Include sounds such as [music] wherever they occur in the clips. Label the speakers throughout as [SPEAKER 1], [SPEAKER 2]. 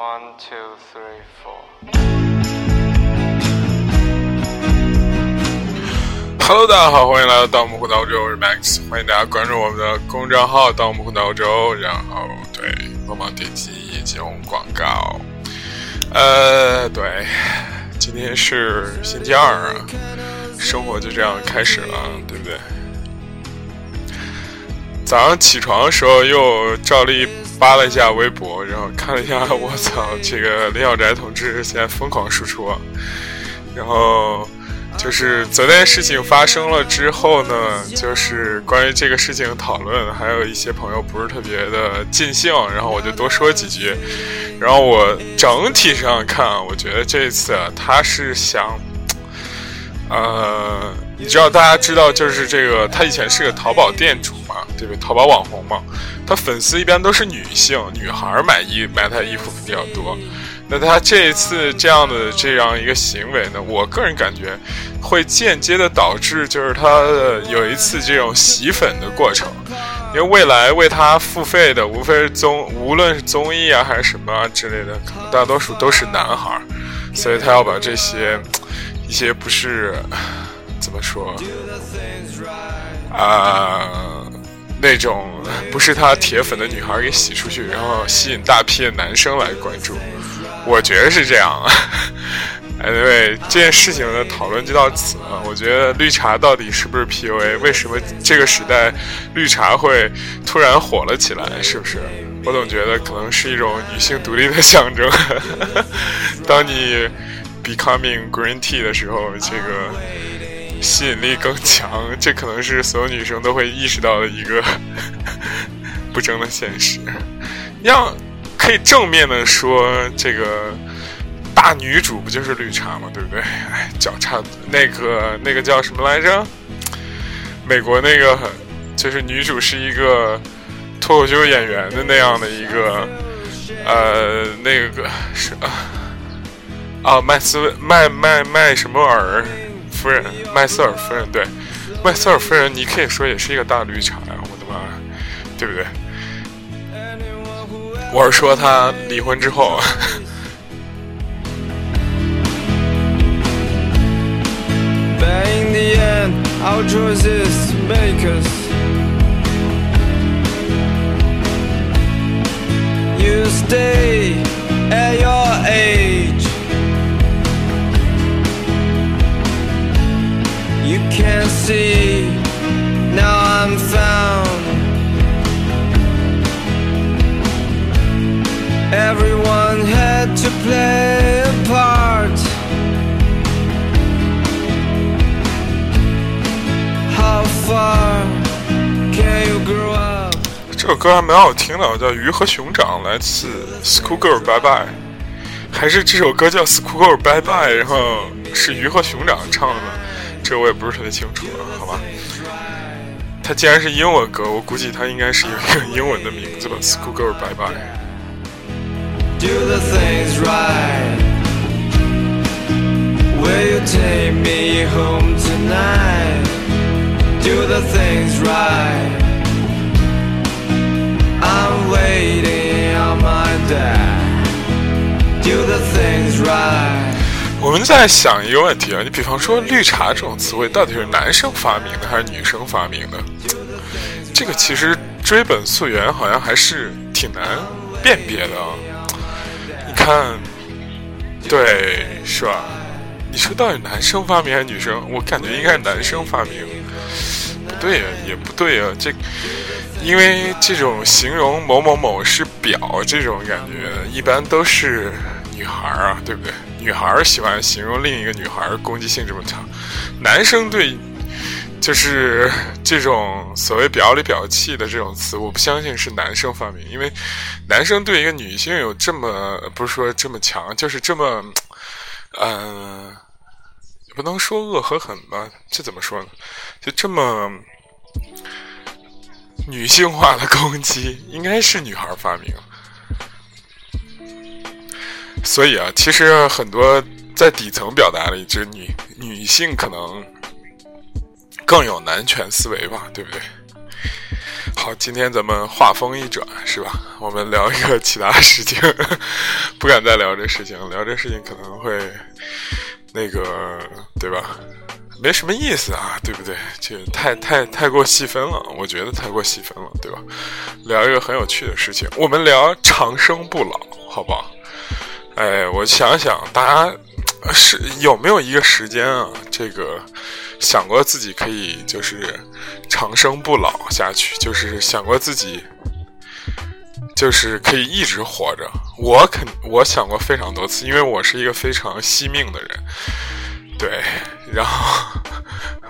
[SPEAKER 1] One, two, three, four.
[SPEAKER 2] Hello，大家好，欢迎来到盗墓湖澳洲，我是 Max，欢迎大家关注我们的公众号盗墓湖澳洲，然后对，帮忙点击进入广告。呃，对，今天是星期二啊，生活就这样开始了，对不对？早上起床的时候又照例扒了一下微博，然后看了一下，我操，这个林小宅同志现在疯狂输出，然后就是昨天事情发生了之后呢，就是关于这个事情讨论，还有一些朋友不是特别的尽兴，然后我就多说几句，然后我整体上看，我觉得这次他是想。呃，你知道大家知道就是这个，他以前是个淘宝店主嘛，对不对？淘宝网红嘛，他粉丝一般都是女性，女孩买衣买他衣服比较多。那他这一次这样的这样一个行为呢，我个人感觉会间接的导致就是他有一次这种洗粉的过程，因为未来为他付费的无非是综，无论是综艺啊还是什么之类的，可能大多数都是男孩，所以他要把这些。一些不是怎么说啊，那种 [laughs] 不是他铁粉的女孩给洗出去，然后吸引大批的男生来关注，我觉得是这样。啊。[laughs] 哎，对，这件事情的讨论就到此了。我觉得绿茶到底是不是 PUA？为什么这个时代绿茶会突然火了起来？是不是？我总觉得可能是一种女性独立的象征。[laughs] 当你。Becoming green tea 的时候，这个吸引力更强，这可能是所有女生都会意识到的一个 [laughs] 不争的现实。要可以正面的说，这个大女主不就是绿茶吗？对不对？哎，脚差那个那个叫什么来着？美国那个就是女主是一个脱口秀演员的那样的一个呃，那个是啊。啊，麦斯麦麦麦什么尔夫人，麦瑟尔夫人，对，麦瑟尔夫人，你可以说也是一个大绿茶呀，我的妈，对不对？我是说她离婚之后。这这首歌还蛮好听的，叫《鱼和熊掌》，来自 Schoolgirl Bye Bye，还是这首歌叫 Schoolgirl Bye Bye，然后是鱼和熊掌唱的，这我也不是特别清楚了，好吧。它既然是英文歌，我估计它应该是有一个英文的名字吧，Schoolgirl Bye Bye。我们在想一个问题啊，你比方说“绿茶”这种词汇到底是男生发明的还是女生发明的？这个其实追本溯源，好像还是挺难辨别的啊。你看，对，是吧？你说到底男生发明还是女生？我感觉应该是男生发明。对呀，也不对呀，这因为这种形容某某某是婊这种感觉，一般都是女孩啊，对不对？女孩喜欢形容另一个女孩攻击性这么强，男生对。就是这种所谓表里表气的这种词，我不相信是男生发明，因为男生对一个女性有这么不是说这么强，就是这么，嗯，也不能说恶和狠吧，这怎么说呢？就这么女性化的攻击，应该是女孩发明。所以啊，其实很多在底层表达的，就是女女性可能。更有男权思维吧，对不对？好，今天咱们话锋一转，是吧？我们聊一个其他事情，不敢再聊这事情，聊这事情可能会那个，对吧？没什么意思啊，对不对？这太太太过细分了，我觉得太过细分了，对吧？聊一个很有趣的事情，我们聊长生不老，好不好？哎，我想想，大家是有没有一个时间啊？这个想过自己可以就是长生不老下去，就是想过自己就是可以一直活着。我肯我想过非常多次，因为我是一个非常惜命的人，对。[laughs] 然后，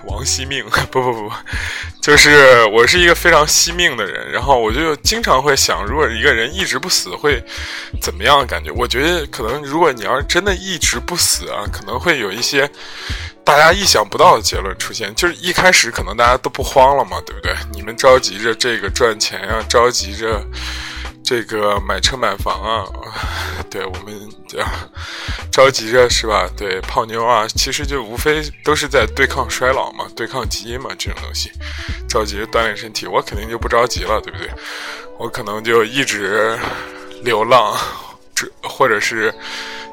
[SPEAKER 2] 王惜命 [laughs] 不不不，就是我是一个非常惜命的人。然后我就经常会想，如果一个人一直不死会怎么样？感觉我觉得可能，如果你要是真的一直不死啊，可能会有一些大家意想不到的结论出现。就是一开始可能大家都不慌了嘛，对不对？你们着急着这个赚钱啊，着急着。这个买车买房啊，[laughs] 对我们啊着急着是吧？对泡妞啊，其实就无非都是在对抗衰老嘛，对抗基因嘛，这种东西，着急着锻炼身体，我肯定就不着急了，对不对？我可能就一直流浪，这或者是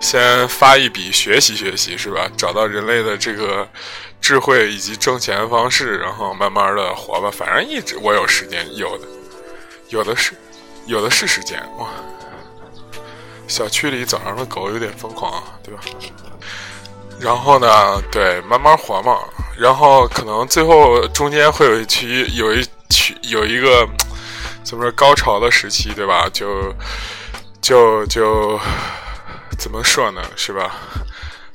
[SPEAKER 2] 先发一笔学习学习是吧？找到人类的这个智慧以及挣钱方式，然后慢慢的活吧。反正一直我有时间，有的有的是。有的是时间哇！小区里早上的狗有点疯狂，对吧？然后呢，对，慢慢活嘛。然后可能最后中间会有一期，有一期有一个怎么说高潮的时期，对吧？就就就怎么说呢？是吧？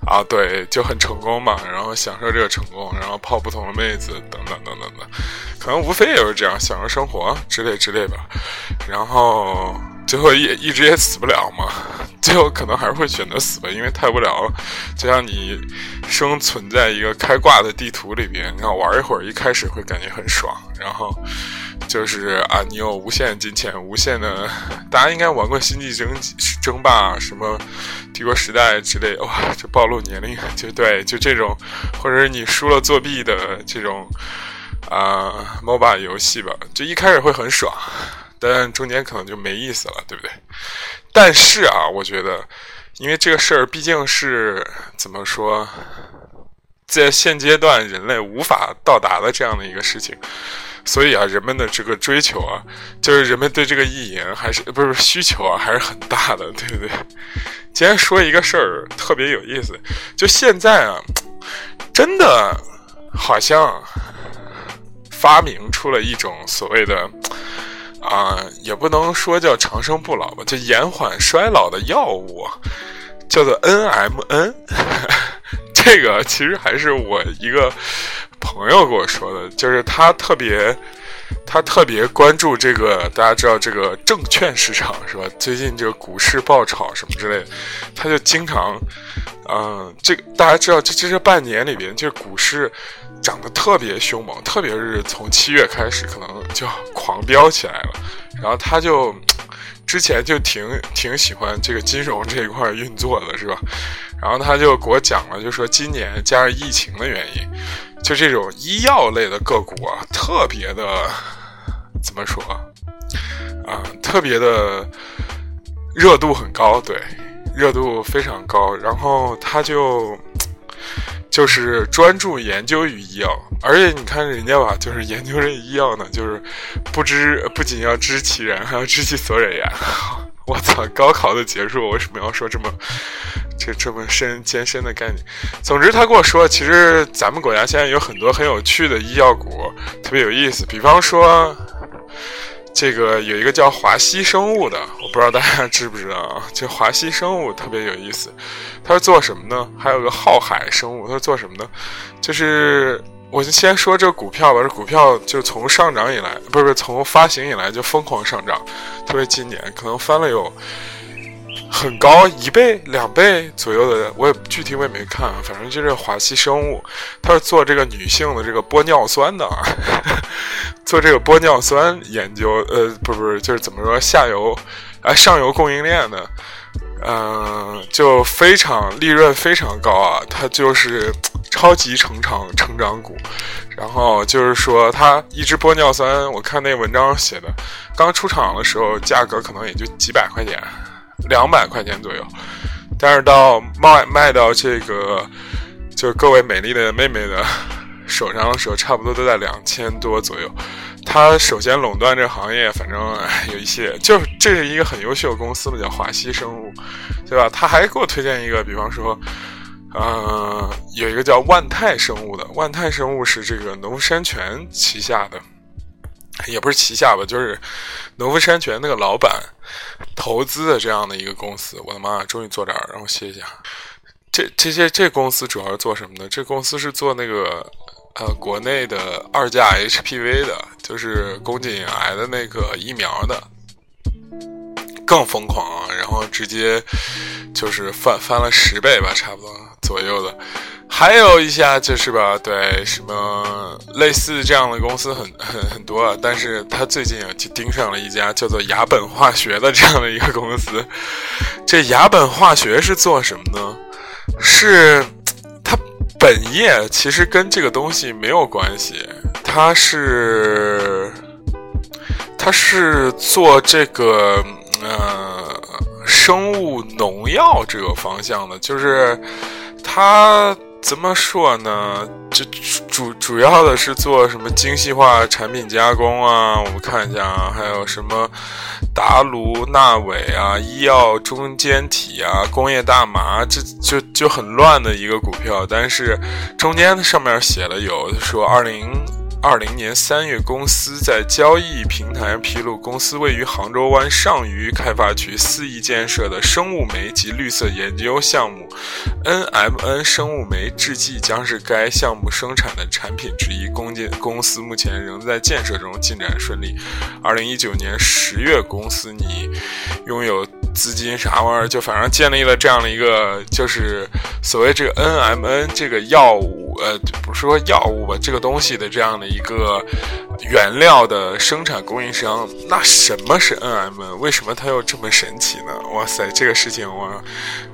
[SPEAKER 2] 啊，对，就很成功嘛，然后享受这个成功，然后泡不同的妹子，等等等等的，可能无非也是这样，享受生活之类之类吧。然后最后也一直也死不了嘛，最后可能还是会选择死吧，因为太无聊了。就像你生存在一个开挂的地图里边，然后玩一会儿，一开始会感觉很爽，然后。就是啊，你有无限金钱，无限的，大家应该玩过《星际争争霸》什么《帝国时代》之类，哇，这暴露年龄，就对，就这种，或者是你输了作弊的这种啊，MOBA 游戏吧，就一开始会很爽，但中间可能就没意思了，对不对？但是啊，我觉得，因为这个事儿毕竟是怎么说，在现阶段人类无法到达的这样的一个事情。所以啊，人们的这个追求啊，就是人们对这个意淫还是不是需求啊，还是很大的，对不对？今天说一个事儿特别有意思，就现在啊，真的好像发明出了一种所谓的啊，也不能说叫长生不老吧，就延缓衰老的药物，叫做 NMN。[laughs] 这个其实还是我一个。朋友跟我说的，就是他特别，他特别关注这个。大家知道这个证券市场是吧？最近这个股市爆炒什么之类的，他就经常，嗯，这个大家知道，这这这半年里边，就是股市长得特别凶猛，特别是从七月开始，可能就狂飙起来了。然后他就之前就挺挺喜欢这个金融这一块运作的，是吧？然后他就给我讲了，就说今年加上疫情的原因。就这种医药类的个股啊，特别的怎么说啊？特别的热度很高，对，热度非常高。然后他就就是专注研究于医药，而且你看人家吧，就是研究这医药呢，就是不知不仅要知其然，还要知其所以然。我操！高考的结束，为什么要说这么这这么深艰深的概念？总之，他跟我说，其实咱们国家现在有很多很有趣的医药股，特别有意思。比方说，这个有一个叫华西生物的，我不知道大家知不知道啊？这华西生物特别有意思，它是做什么呢？还有个浩海生物，它是做什么呢？就是。我就先说这个股票吧，这股票就从上涨以来，不是不是从发行以来就疯狂上涨，特别今年可能翻了有很高一倍、两倍左右的，我也具体我也没看，反正就是华西生物，它是做这个女性的这个玻尿酸的，做这个玻尿酸研究，呃，不不是，就是怎么说下游啊上游供应链的。嗯，就非常利润非常高啊！它就是超级成长成长股。然后就是说，它一支玻尿酸，我看那文章写的，刚出厂的时候价格可能也就几百块钱，两百块钱左右，但是到卖卖到这个，就各位美丽的妹妹的手上的时候，差不多都在两千多左右。他首先垄断这个行业，反正有一些，就是这是一个很优秀的公司嘛，叫华西生物，对吧？他还给我推荐一个，比方说。呃，有一个叫万泰生物的，万泰生物是这个农夫山泉旗下的，也不是旗下吧，就是农夫山泉那个老板投资的这样的一个公司。我的妈，终于坐这儿，让我歇一下。这这些这公司主要是做什么呢？这公司是做那个呃国内的二价 HPV 的，就是宫颈癌的那个疫苗的。更疯狂啊！然后直接就是翻翻了十倍吧，差不多左右的。还有一下就是吧，对什么类似这样的公司很很很多，但是他最近啊就盯上了一家叫做雅本化学的这样的一个公司。这雅本化学是做什么呢？是他本业其实跟这个东西没有关系，他是他是做这个。呃，生物农药这个方向的，就是他怎么说呢？就主主要的是做什么精细化产品加工啊？我们看一下啊，还有什么达卢纳韦啊，医药中间体啊，工业大麻，这就就很乱的一个股票。但是中间上面写了有说二零。二零年三月，公司在交易平台披露，公司位于杭州湾上虞开发区四亿建设的生物酶及绿色研究项目 NMN 生物酶制剂将是该项目生产的产品之一。公建公司目前仍在建设中，进展顺利。二零一九年十月，公司拟拥有。资金啥玩意儿？就反正建立了这样的一个，就是所谓这个 NMN 这个药物，呃，不是说药物吧，这个东西的这样的一个原料的生产供应商。那什么是 NMN？为什么它又这么神奇呢？哇塞，这个事情我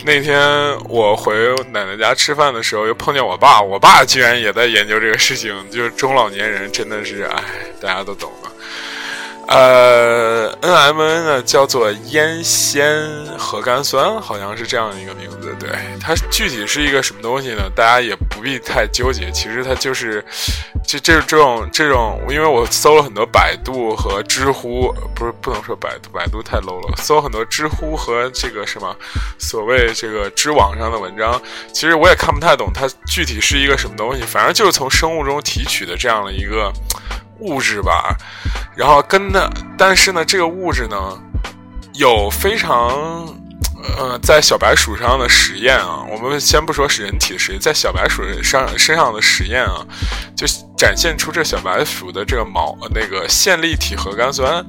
[SPEAKER 2] 那天我回奶奶家吃饭的时候，又碰见我爸，我爸居然也在研究这个事情。就是中老年人真的是，哎，大家都懂了。呃，NMN 呢叫做烟酰核苷酸，好像是这样一个名字。对它具体是一个什么东西呢？大家也不必太纠结。其实它就是，就这这种这种，因为我搜了很多百度和知乎，不是不能说百度，百度太 low 了。搜很多知乎和这个什么所谓这个知网上的文章，其实我也看不太懂它具体是一个什么东西。反正就是从生物中提取的这样的一个。物质吧，然后跟呢，但是呢，这个物质呢，有非常呃，在小白鼠上的实验啊，我们先不说是人体的实验，在小白鼠上身上的实验啊，就展现出这小白鼠的这个毛那个线粒体核苷酸，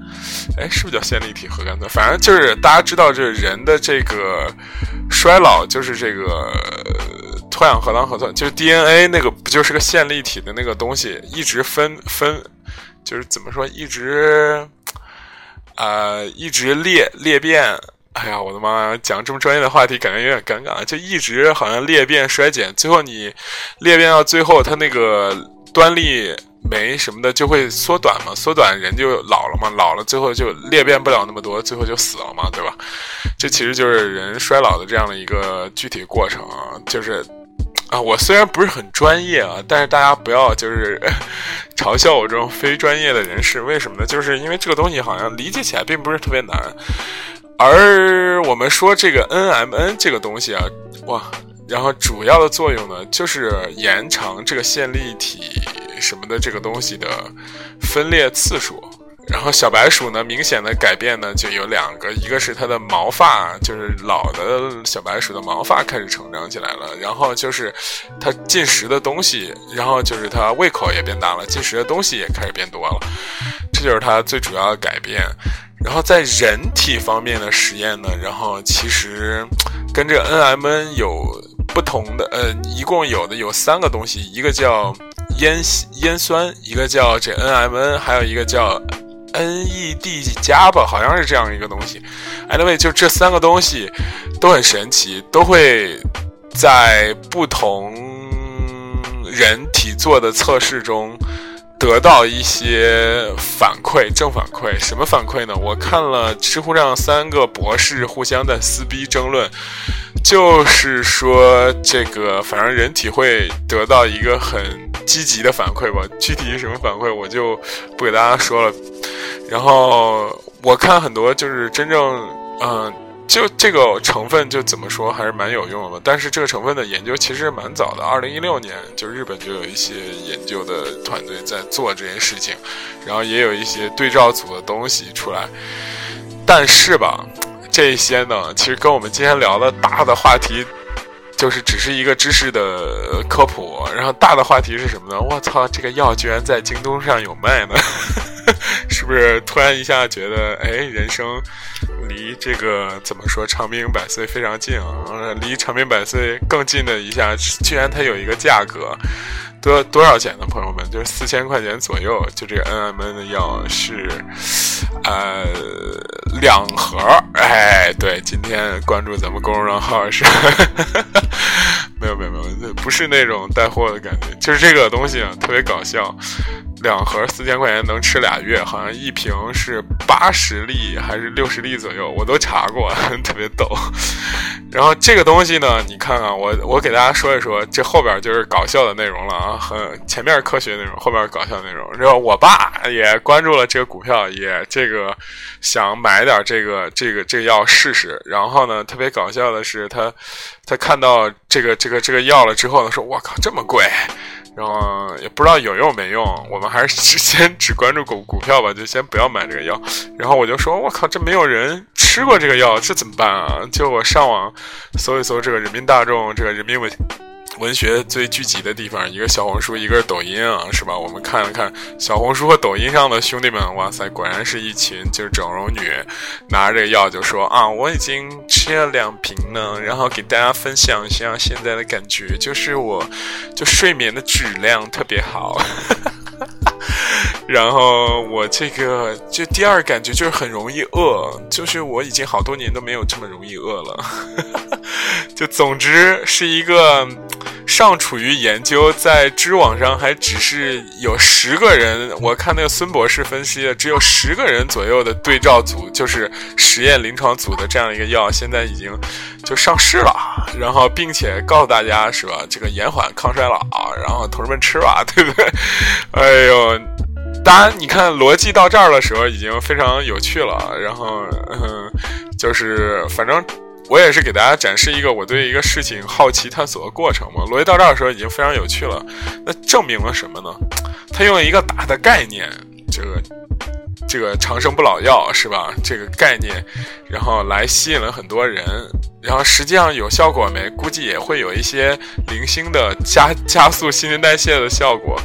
[SPEAKER 2] 哎，是不是叫线粒体核苷酸？反正就是大家知道，这人的这个衰老就是这个。脱氧核糖核酸就是 DNA 那个不就是个线粒体的那个东西，一直分分，就是怎么说，一直，呃，一直裂裂变。哎呀，我的妈呀！讲这么专业的话题，感觉有点尴尬。就一直好像裂变衰减，最后你裂变到最后，它那个端粒酶什么的就会缩短嘛，缩短人就老了嘛，老了最后就裂变不了那么多，最后就死了嘛，对吧？这其实就是人衰老的这样的一个具体过程啊，就是。啊，我虽然不是很专业啊，但是大家不要就是 [laughs] 嘲笑我这种非专业的人士。为什么呢？就是因为这个东西好像理解起来并不是特别难。而我们说这个 NMN 这个东西啊，哇，然后主要的作用呢，就是延长这个线粒体什么的这个东西的分裂次数。然后小白鼠呢，明显的改变呢就有两个，一个是它的毛发，就是老的小白鼠的毛发开始成长起来了，然后就是它进食的东西，然后就是它胃口也变大了，进食的东西也开始变多了，这就是它最主要的改变。然后在人体方面的实验呢，然后其实跟这 NMN 有不同的，呃，一共有的有三个东西，一个叫烟烟酸，一个叫这 NMN，还有一个叫。NED 加吧，好像是这样一个东西。Anyway，就这三个东西都很神奇，都会在不同人体做的测试中得到一些反馈，正反馈。什么反馈呢？我看了知乎上三个博士互相在撕逼争论，就是说这个反正人体会得到一个很积极的反馈吧。具体什么反馈我就不给大家说了。然后我看很多就是真正嗯。就这个成分就怎么说还是蛮有用的，但是这个成分的研究其实蛮早的，二零一六年就日本就有一些研究的团队在做这件事情，然后也有一些对照组的东西出来，但是吧，这些呢其实跟我们今天聊的大的话题，就是只是一个知识的科普，然后大的话题是什么呢？我操，这个药居然在京东上有卖呢！[laughs] 是不是突然一下觉得，哎，人生离这个怎么说长命百岁非常近啊？离长命百岁更近的一下，居然它有一个价格，多多少钱呢？朋友们，就是四千块钱左右，就这个 N M N 的药是，呃，两盒。哎，对，今天关注咱们公众账号是，[laughs] 没有没有没有，不是那种带货的感觉，就是这个东西啊，特别搞笑。两盒四千块钱能吃俩月，好像一瓶是八十粒还是六十粒左右，我都查过，[laughs] 特别逗。然后这个东西呢，你看看我，我给大家说一说，这后边就是搞笑的内容了啊，很前面科学内容，后边搞笑内容。然后我爸也关注了这个股票，也这个想买点这个这个这个药试试。然后呢，特别搞笑的是，他他看到这个这个这个药了之后呢，说：“我靠，这么贵！”然后也不知道有用没用，我们还是先只关注股股票吧，就先不要买这个药。[laughs] 然后我就说，我靠，这没有人吃过这个药，这怎么办啊？就我上网搜一搜这个人民大众这个人民文。文学最聚集的地方，一个小红书，一个是抖音啊，是吧？我们看了看小红书和抖音上的兄弟们，哇塞，果然是一群就是整容女，拿着这个药就说啊，我已经吃了两瓶呢，然后给大家分享一下现在的感觉，就是我就睡眠的质量特别好。[laughs] 然后我这个就第二感觉就是很容易饿，就是我已经好多年都没有这么容易饿了。就总之是一个尚处于研究，在知网上还只是有十个人，我看那个孙博士分析的，只有十个人左右的对照组，就是实验临床组的这样一个药，现在已经就上市了。然后并且告诉大家是吧，这个延缓抗衰老，然后同志们吃吧，[laughs] 对不对？哎呦。当然，你看逻辑到这儿的时候已经非常有趣了。然后，嗯，就是反正我也是给大家展示一个我对一个事情好奇探索的过程嘛。逻辑到这儿的时候已经非常有趣了。那证明了什么呢？他用了一个大的概念，这个这个长生不老药是吧？这个概念，然后来吸引了很多人。然后实际上有效果没？估计也会有一些零星的加加速新陈代谢的效果。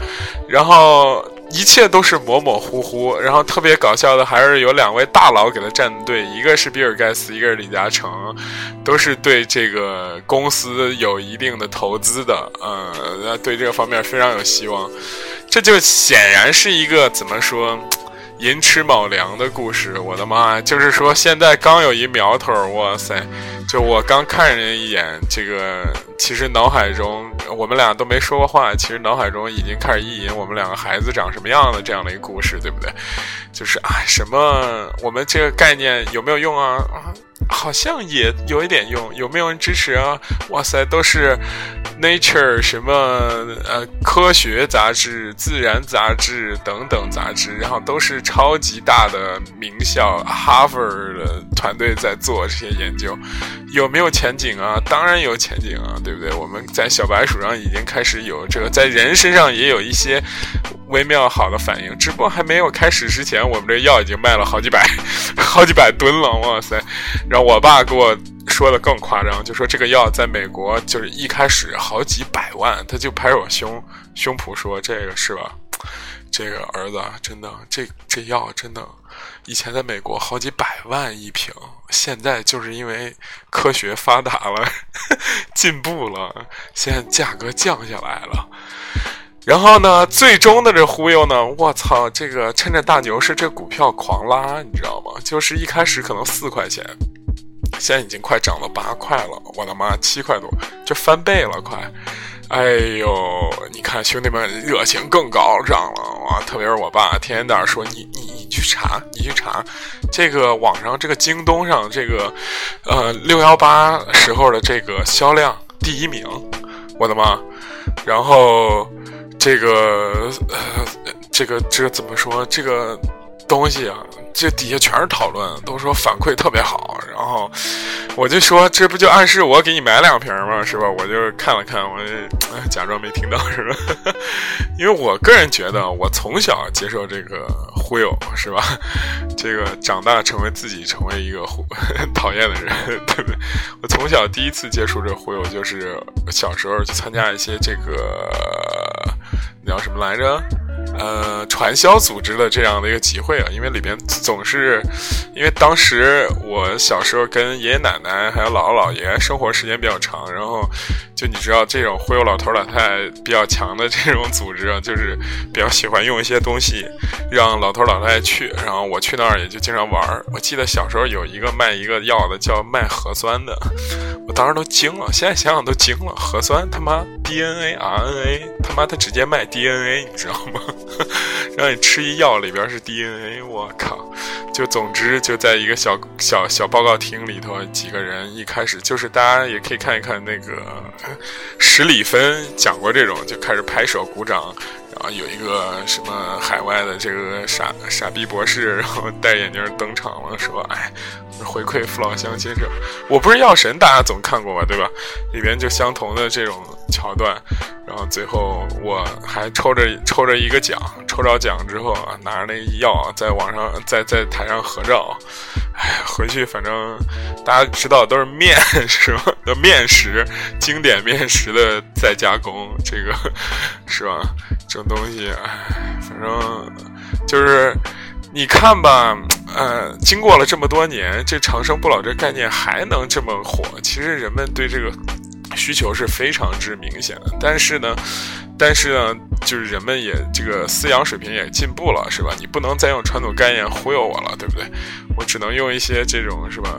[SPEAKER 2] 然后。一切都是模模糊糊，然后特别搞笑的还是有两位大佬给他站队，一个是比尔盖茨，一个是李嘉诚，都是对这个公司有一定的投资的，嗯，对这个方面非常有希望。这就显然是一个怎么说？寅吃卯粮的故事，我的妈！就是说，现在刚有一苗头，哇塞！就我刚看人一眼，这个其实脑海中，我们俩都没说过话，其实脑海中已经开始意淫我们两个孩子长什么样的这样的一个故事，对不对？就是啊，什么？我们这个概念有没有用啊？啊？好像也有一点用，有没有人支持啊？哇塞，都是 Nature 什么呃科学杂志、自然杂志等等杂志，然后都是超级大的名校，哈佛的团队在做这些研究，有没有前景啊？当然有前景啊，对不对？我们在小白鼠上已经开始有这个，在人身上也有一些。微妙好的反应，直播还没有开始之前，我们这药已经卖了好几百、[laughs] 好几百吨了，哇塞！然后我爸给我说的更夸张，就说这个药在美国就是一开始好几百万，他就拍着我胸胸脯说：“这个是吧？这个儿子真的，这这药真的，以前在美国好几百万一瓶，现在就是因为科学发达了，[laughs] 进步了，现在价格降下来了。”然后呢，最终的这忽悠呢，我操，这个趁着大牛市，这股票狂拉，你知道吗？就是一开始可能四块钱，现在已经快涨到八块了，我的妈，七块多，就翻倍了，快！哎呦，你看兄弟们热情更高涨了哇！特别是我爸，天天在那说你你你去查，你去查，这个网上这个京东上这个，呃六幺八时候的这个销量第一名，我的妈！然后这个呃这个这个怎么说？这个东西啊？这底下全是讨论，都说反馈特别好，然后我就说这不就暗示我给你买两瓶吗？是吧？我就看了看，我假装没听到，是吧？[laughs] 因为我个人觉得，我从小接受这个忽悠，是吧？这个长大成为自己成为一个忽 [laughs] 讨厌的人，[laughs] 对不对？我从小第一次接触这忽悠，就是小时候去参加一些这个叫什么来着？呃，传销组织的这样的一个集会啊，因为里边总是，因为当时我小时候跟爷爷奶奶还有姥姥姥爷生活时间比较长，然后就你知道这种忽悠老头老太太比较强的这种组织啊，就是比较喜欢用一些东西让老头老太太去，然后我去那儿也就经常玩儿。我记得小时候有一个卖一个药的叫卖核酸的，我当时都惊了，现在想想都惊了，核酸他妈 DNA RNA 他妈他直接卖 DNA，你知道吗？[laughs] 让你吃一药里边是 DNA，我靠！就总之就在一个小小小报告厅里头，几个人一开始就是大家也可以看一看那个史里芬讲过这种，就开始拍手鼓掌，然后有一个什么海外的这个傻傻逼博士，然后戴眼镜登场了，说：“哎，回馈父老乡亲是，我不是药神，大家总看过吧，对吧？里边就相同的这种。”桥段，然后最后我还抽着抽着一个奖，抽着奖之后啊，拿着那个药在网上在在台上合照，哎，回去反正大家知道都是面是吧？的面食，经典面食的再加工，这个是吧？这种东西，哎，反正就是你看吧，呃，经过了这么多年，这长生不老这概念还能这么火，其实人们对这个。需求是非常之明显的，但是呢，但是呢，就是人们也这个饲养水平也进步了，是吧？你不能再用传统概念忽悠我了，对不对？我只能用一些这种是吧？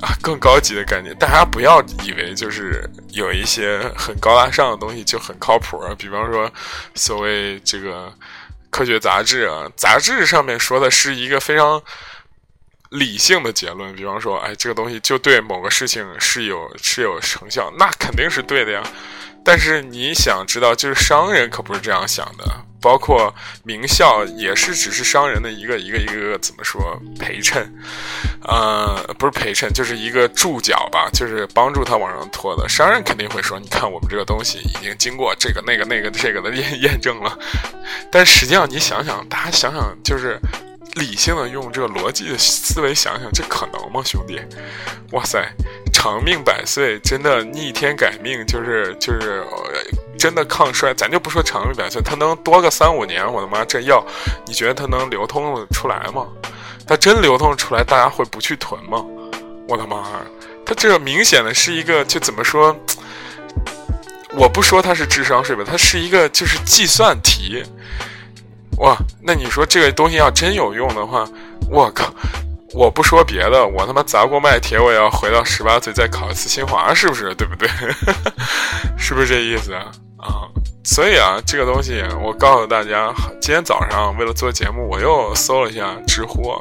[SPEAKER 2] 啊，更高级的概念。大家不要以为就是有一些很高大上的东西就很靠谱啊，比方说所谓这个科学杂志啊，杂志上面说的是一个非常。理性的结论，比方说，哎，这个东西就对某个事情是有是有成效，那肯定是对的呀。但是你想知道，就是商人可不是这样想的，包括名校也是只是商人的一个一个一个怎么说陪衬，呃，不是陪衬，就是一个助脚吧，就是帮助他往上拖的。商人肯定会说，你看我们这个东西已经经过这个那个那个这个的验验证了。但实际上你想想，大家想想，就是。理性的用这个逻辑的思维想想，这可能吗，兄弟？哇塞，长命百岁，真的逆天改命，就是就是真的抗衰。咱就不说长命百岁，它能多个三五年，我的妈，这药你觉得它能流通出来吗？它真流通出来，大家会不去囤吗？我的妈，它这明显的是一个，就怎么说？我不说它是智商税吧，它是一个就是计算题。哇，那你说这个东西要真有用的话，我靠！我不说别的，我他妈砸锅卖铁，我也要回到十八岁再考一次清华，是不是？对不对？[laughs] 是不是这意思啊？所以啊，这个东西我告诉大家，今天早上为了做节目，我又搜了一下知乎，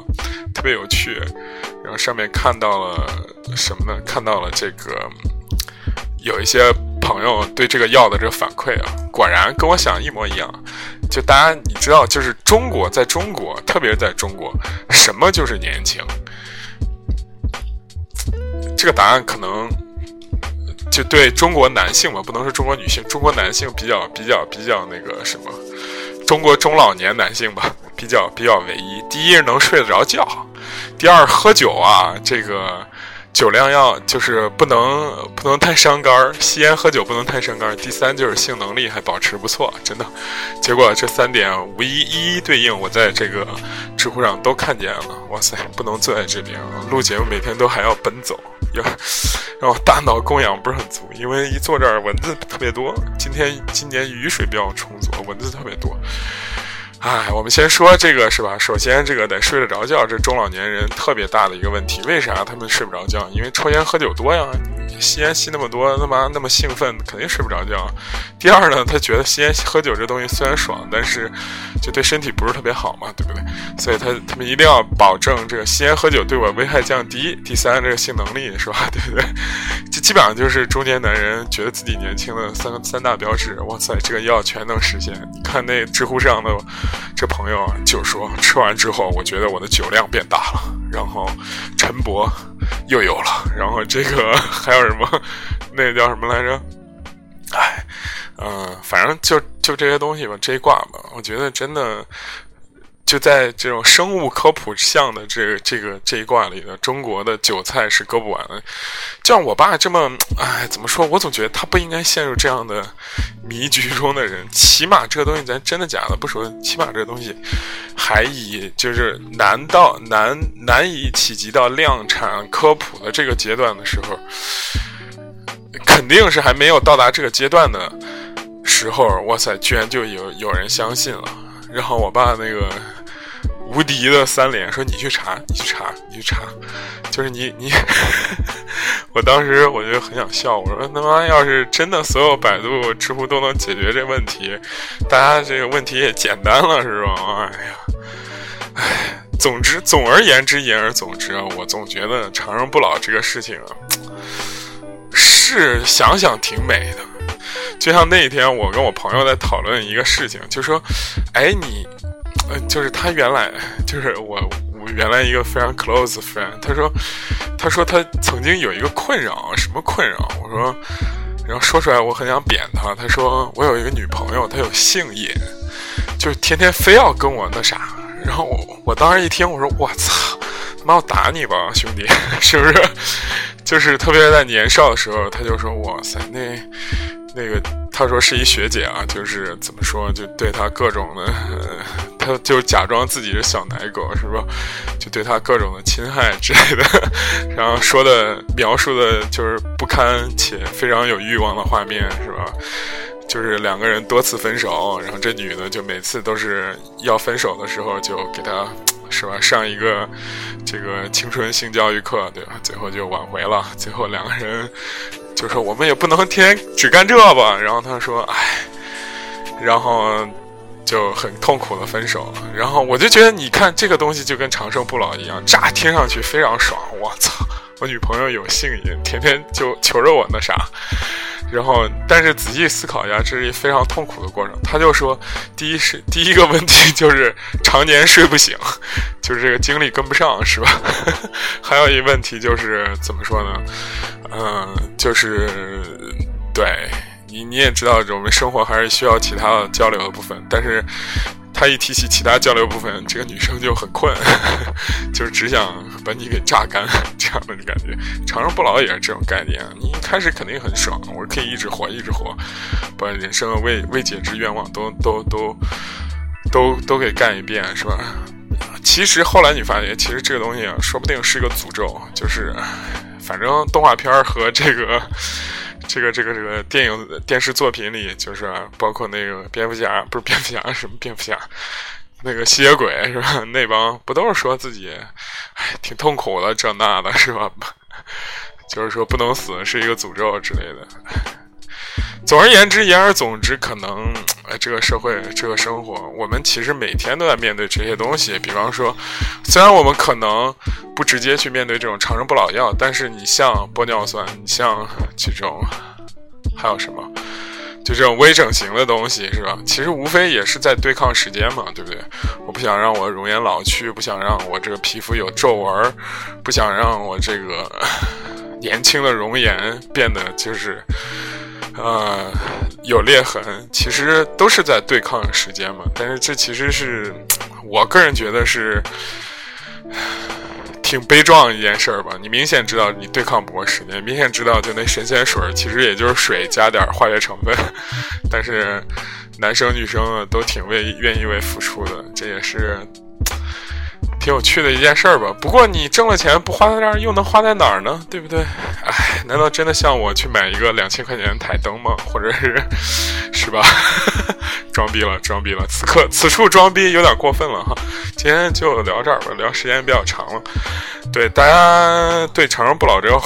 [SPEAKER 2] 特别有趣，然后上面看到了什么呢？看到了这个有一些朋友对这个药的这个反馈啊，果然跟我想一模一样。就大家你知道，就是中国，在中国，特别在中国，什么就是年轻？这个答案可能就对中国男性嘛，不能说中国女性，中国男性比较比较比较那个什么，中国中老年男性吧，比较比较唯一。第一是能睡得着觉，[laughs] 第二喝酒啊，这个。酒量要就是不能不能太伤肝儿，吸烟喝酒不能太伤肝儿。第三就是性能力还保持不错，真的。结果这三点无一一一对应，我在这个知乎上都看见了。哇塞，不能坐在这边录节目，每天都还要奔走，要让我大脑供氧不是很足，因为一坐这儿蚊子特别多。今天今年雨水比较充足，蚊子特别多。哎，我们先说这个是吧？首先，这个得睡得着觉，这中老年人特别大的一个问题。为啥他们睡不着觉？因为抽烟喝酒多呀，吸烟吸那么多，他妈那么兴奋，肯定睡不着觉。第二呢，他觉得吸烟喝酒这东西虽然爽，但是就对身体不是特别好嘛，对不对？所以他他们一定要保证这个吸烟喝酒对我危害降低。第三，这个性能力是吧？对不对？这基本上就是中年男人觉得自己年轻的三个三大标志。哇塞，这个药全能实现。你看那知乎上的。这朋友就说，吃完之后，我觉得我的酒量变大了，然后陈博又有了，然后这个 [laughs] 还有什么，那个叫什么来着？哎，嗯，反正就就这些东西吧，这一挂吧，我觉得真的。就在这种生物科普项的这个这个这一卦里的中国的韭菜是割不完的。就像我爸这么，哎，怎么说？我总觉得他不应该陷入这样的迷局中的人。起码这个东西咱真的假的不说，起码这个东西还以就是难到难难以企及到量产科普的这个阶段的时候，肯定是还没有到达这个阶段的时候。哇塞，居然就有有人相信了。然后我爸那个。无敌的三连说：“你去查，你去查，你去查，就是你 [laughs] 你。”我当时我就很想笑，我说：“他妈，要是真的所有百度、知乎都能解决这问题，大家这个问题也简单了，是吧？”哎呀，哎，总之，总而言之，言而总之啊，我总觉得长生不老这个事情，是想想挺美的。就像那一天，我跟我朋友在讨论一个事情，就说：“哎，你。”呃，就是他原来就是我，我原来一个非常 close friend。他说，他说他曾经有一个困扰，什么困扰？我说，然后说出来我很想扁他。他说我有一个女朋友，她有性瘾，就天天非要跟我那啥。然后我我当时一听，我说我操，妈我打你吧，兄弟，[laughs] 是不是？就是特别在年少的时候，他就说哇塞那。那个他说是一学姐啊，就是怎么说，就对他各种的，他就假装自己是小奶狗，是吧？就对他各种的侵害之类的，[laughs] 然后说的描述的就是不堪且非常有欲望的画面，是吧？就是两个人多次分手，然后这女的就每次都是要分手的时候就给他，是吧？上一个这个青春性教育课，对吧？最后就挽回了，最后两个人。就说我们也不能天天只干这吧，然后他说，哎，然后就很痛苦的分手。然后我就觉得，你看这个东西就跟长生不老一样，乍听上去非常爽。我操，我女朋友有性瘾，天天就求着我那啥。然后，但是仔细思考一下，这是一非常痛苦的过程。他就说，第一是第一个问题就是常年睡不醒，就是这个精力跟不上，是吧？[laughs] 还有一问题就是怎么说呢？嗯，就是对你你也知道，我们生活还是需要其他的交流的部分，但是。他一提起其他交流部分，这个女生就很困，[laughs] 就是只想把你给榨干 [laughs] 这样的感觉。长生不老也是这种概念，你一开始肯定很爽，我可以一直活，一直活，把人生的未未解之愿望都都都都都给干一遍，是吧？其实后来你发现，其实这个东西，说不定是个诅咒，就是反正动画片和这个。这个这个这个电影电视作品里，就是包括那个蝙蝠侠，不是蝙蝠侠，什么蝙蝠侠，那个吸血鬼是吧？那帮不都是说自己，哎，挺痛苦的，这那的是吧？[laughs] 就是说不能死是一个诅咒之类的。总而言之，言而总之，可能哎，这个社会，这个生活，我们其实每天都在面对这些东西。比方说，虽然我们可能不直接去面对这种长生不老药，但是你像玻尿酸，你像这种，还有什么，就这种微整形的东西，是吧？其实无非也是在对抗时间嘛，对不对？我不想让我容颜老去，不想让我这个皮肤有皱纹，不想让我这个 [laughs] 年轻的容颜变得就是。呃，有裂痕，其实都是在对抗时间嘛。但是这其实是 [tsk] 我个人觉得是挺悲壮一件事儿吧。你明显知道你对抗不过时间，明显知道就那神仙水其实也就是水加点化学成分，[laughs] 但是男生女生都挺为愿意为付出的，这也是挺有趣的一件事儿吧。不过你挣了钱不花在这儿，又能花在哪儿呢？对不对？哎，难道真的像我去买一个两千块钱的台灯吗？或者是，是吧？[laughs] 装逼了，装逼了！此刻此处装逼有点过分了哈。今天就聊这儿吧，聊时间比较长了。对大家对长生不老这个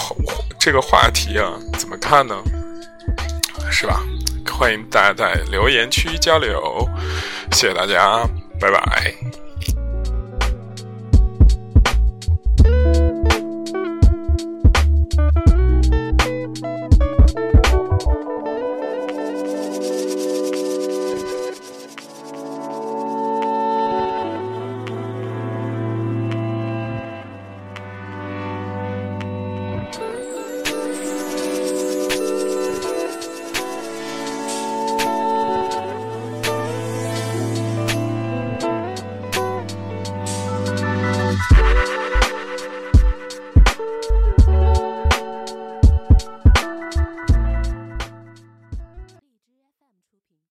[SPEAKER 2] 这个话题啊，怎么看呢？是吧？欢迎大家在留言区交流，谢谢大家，拜拜。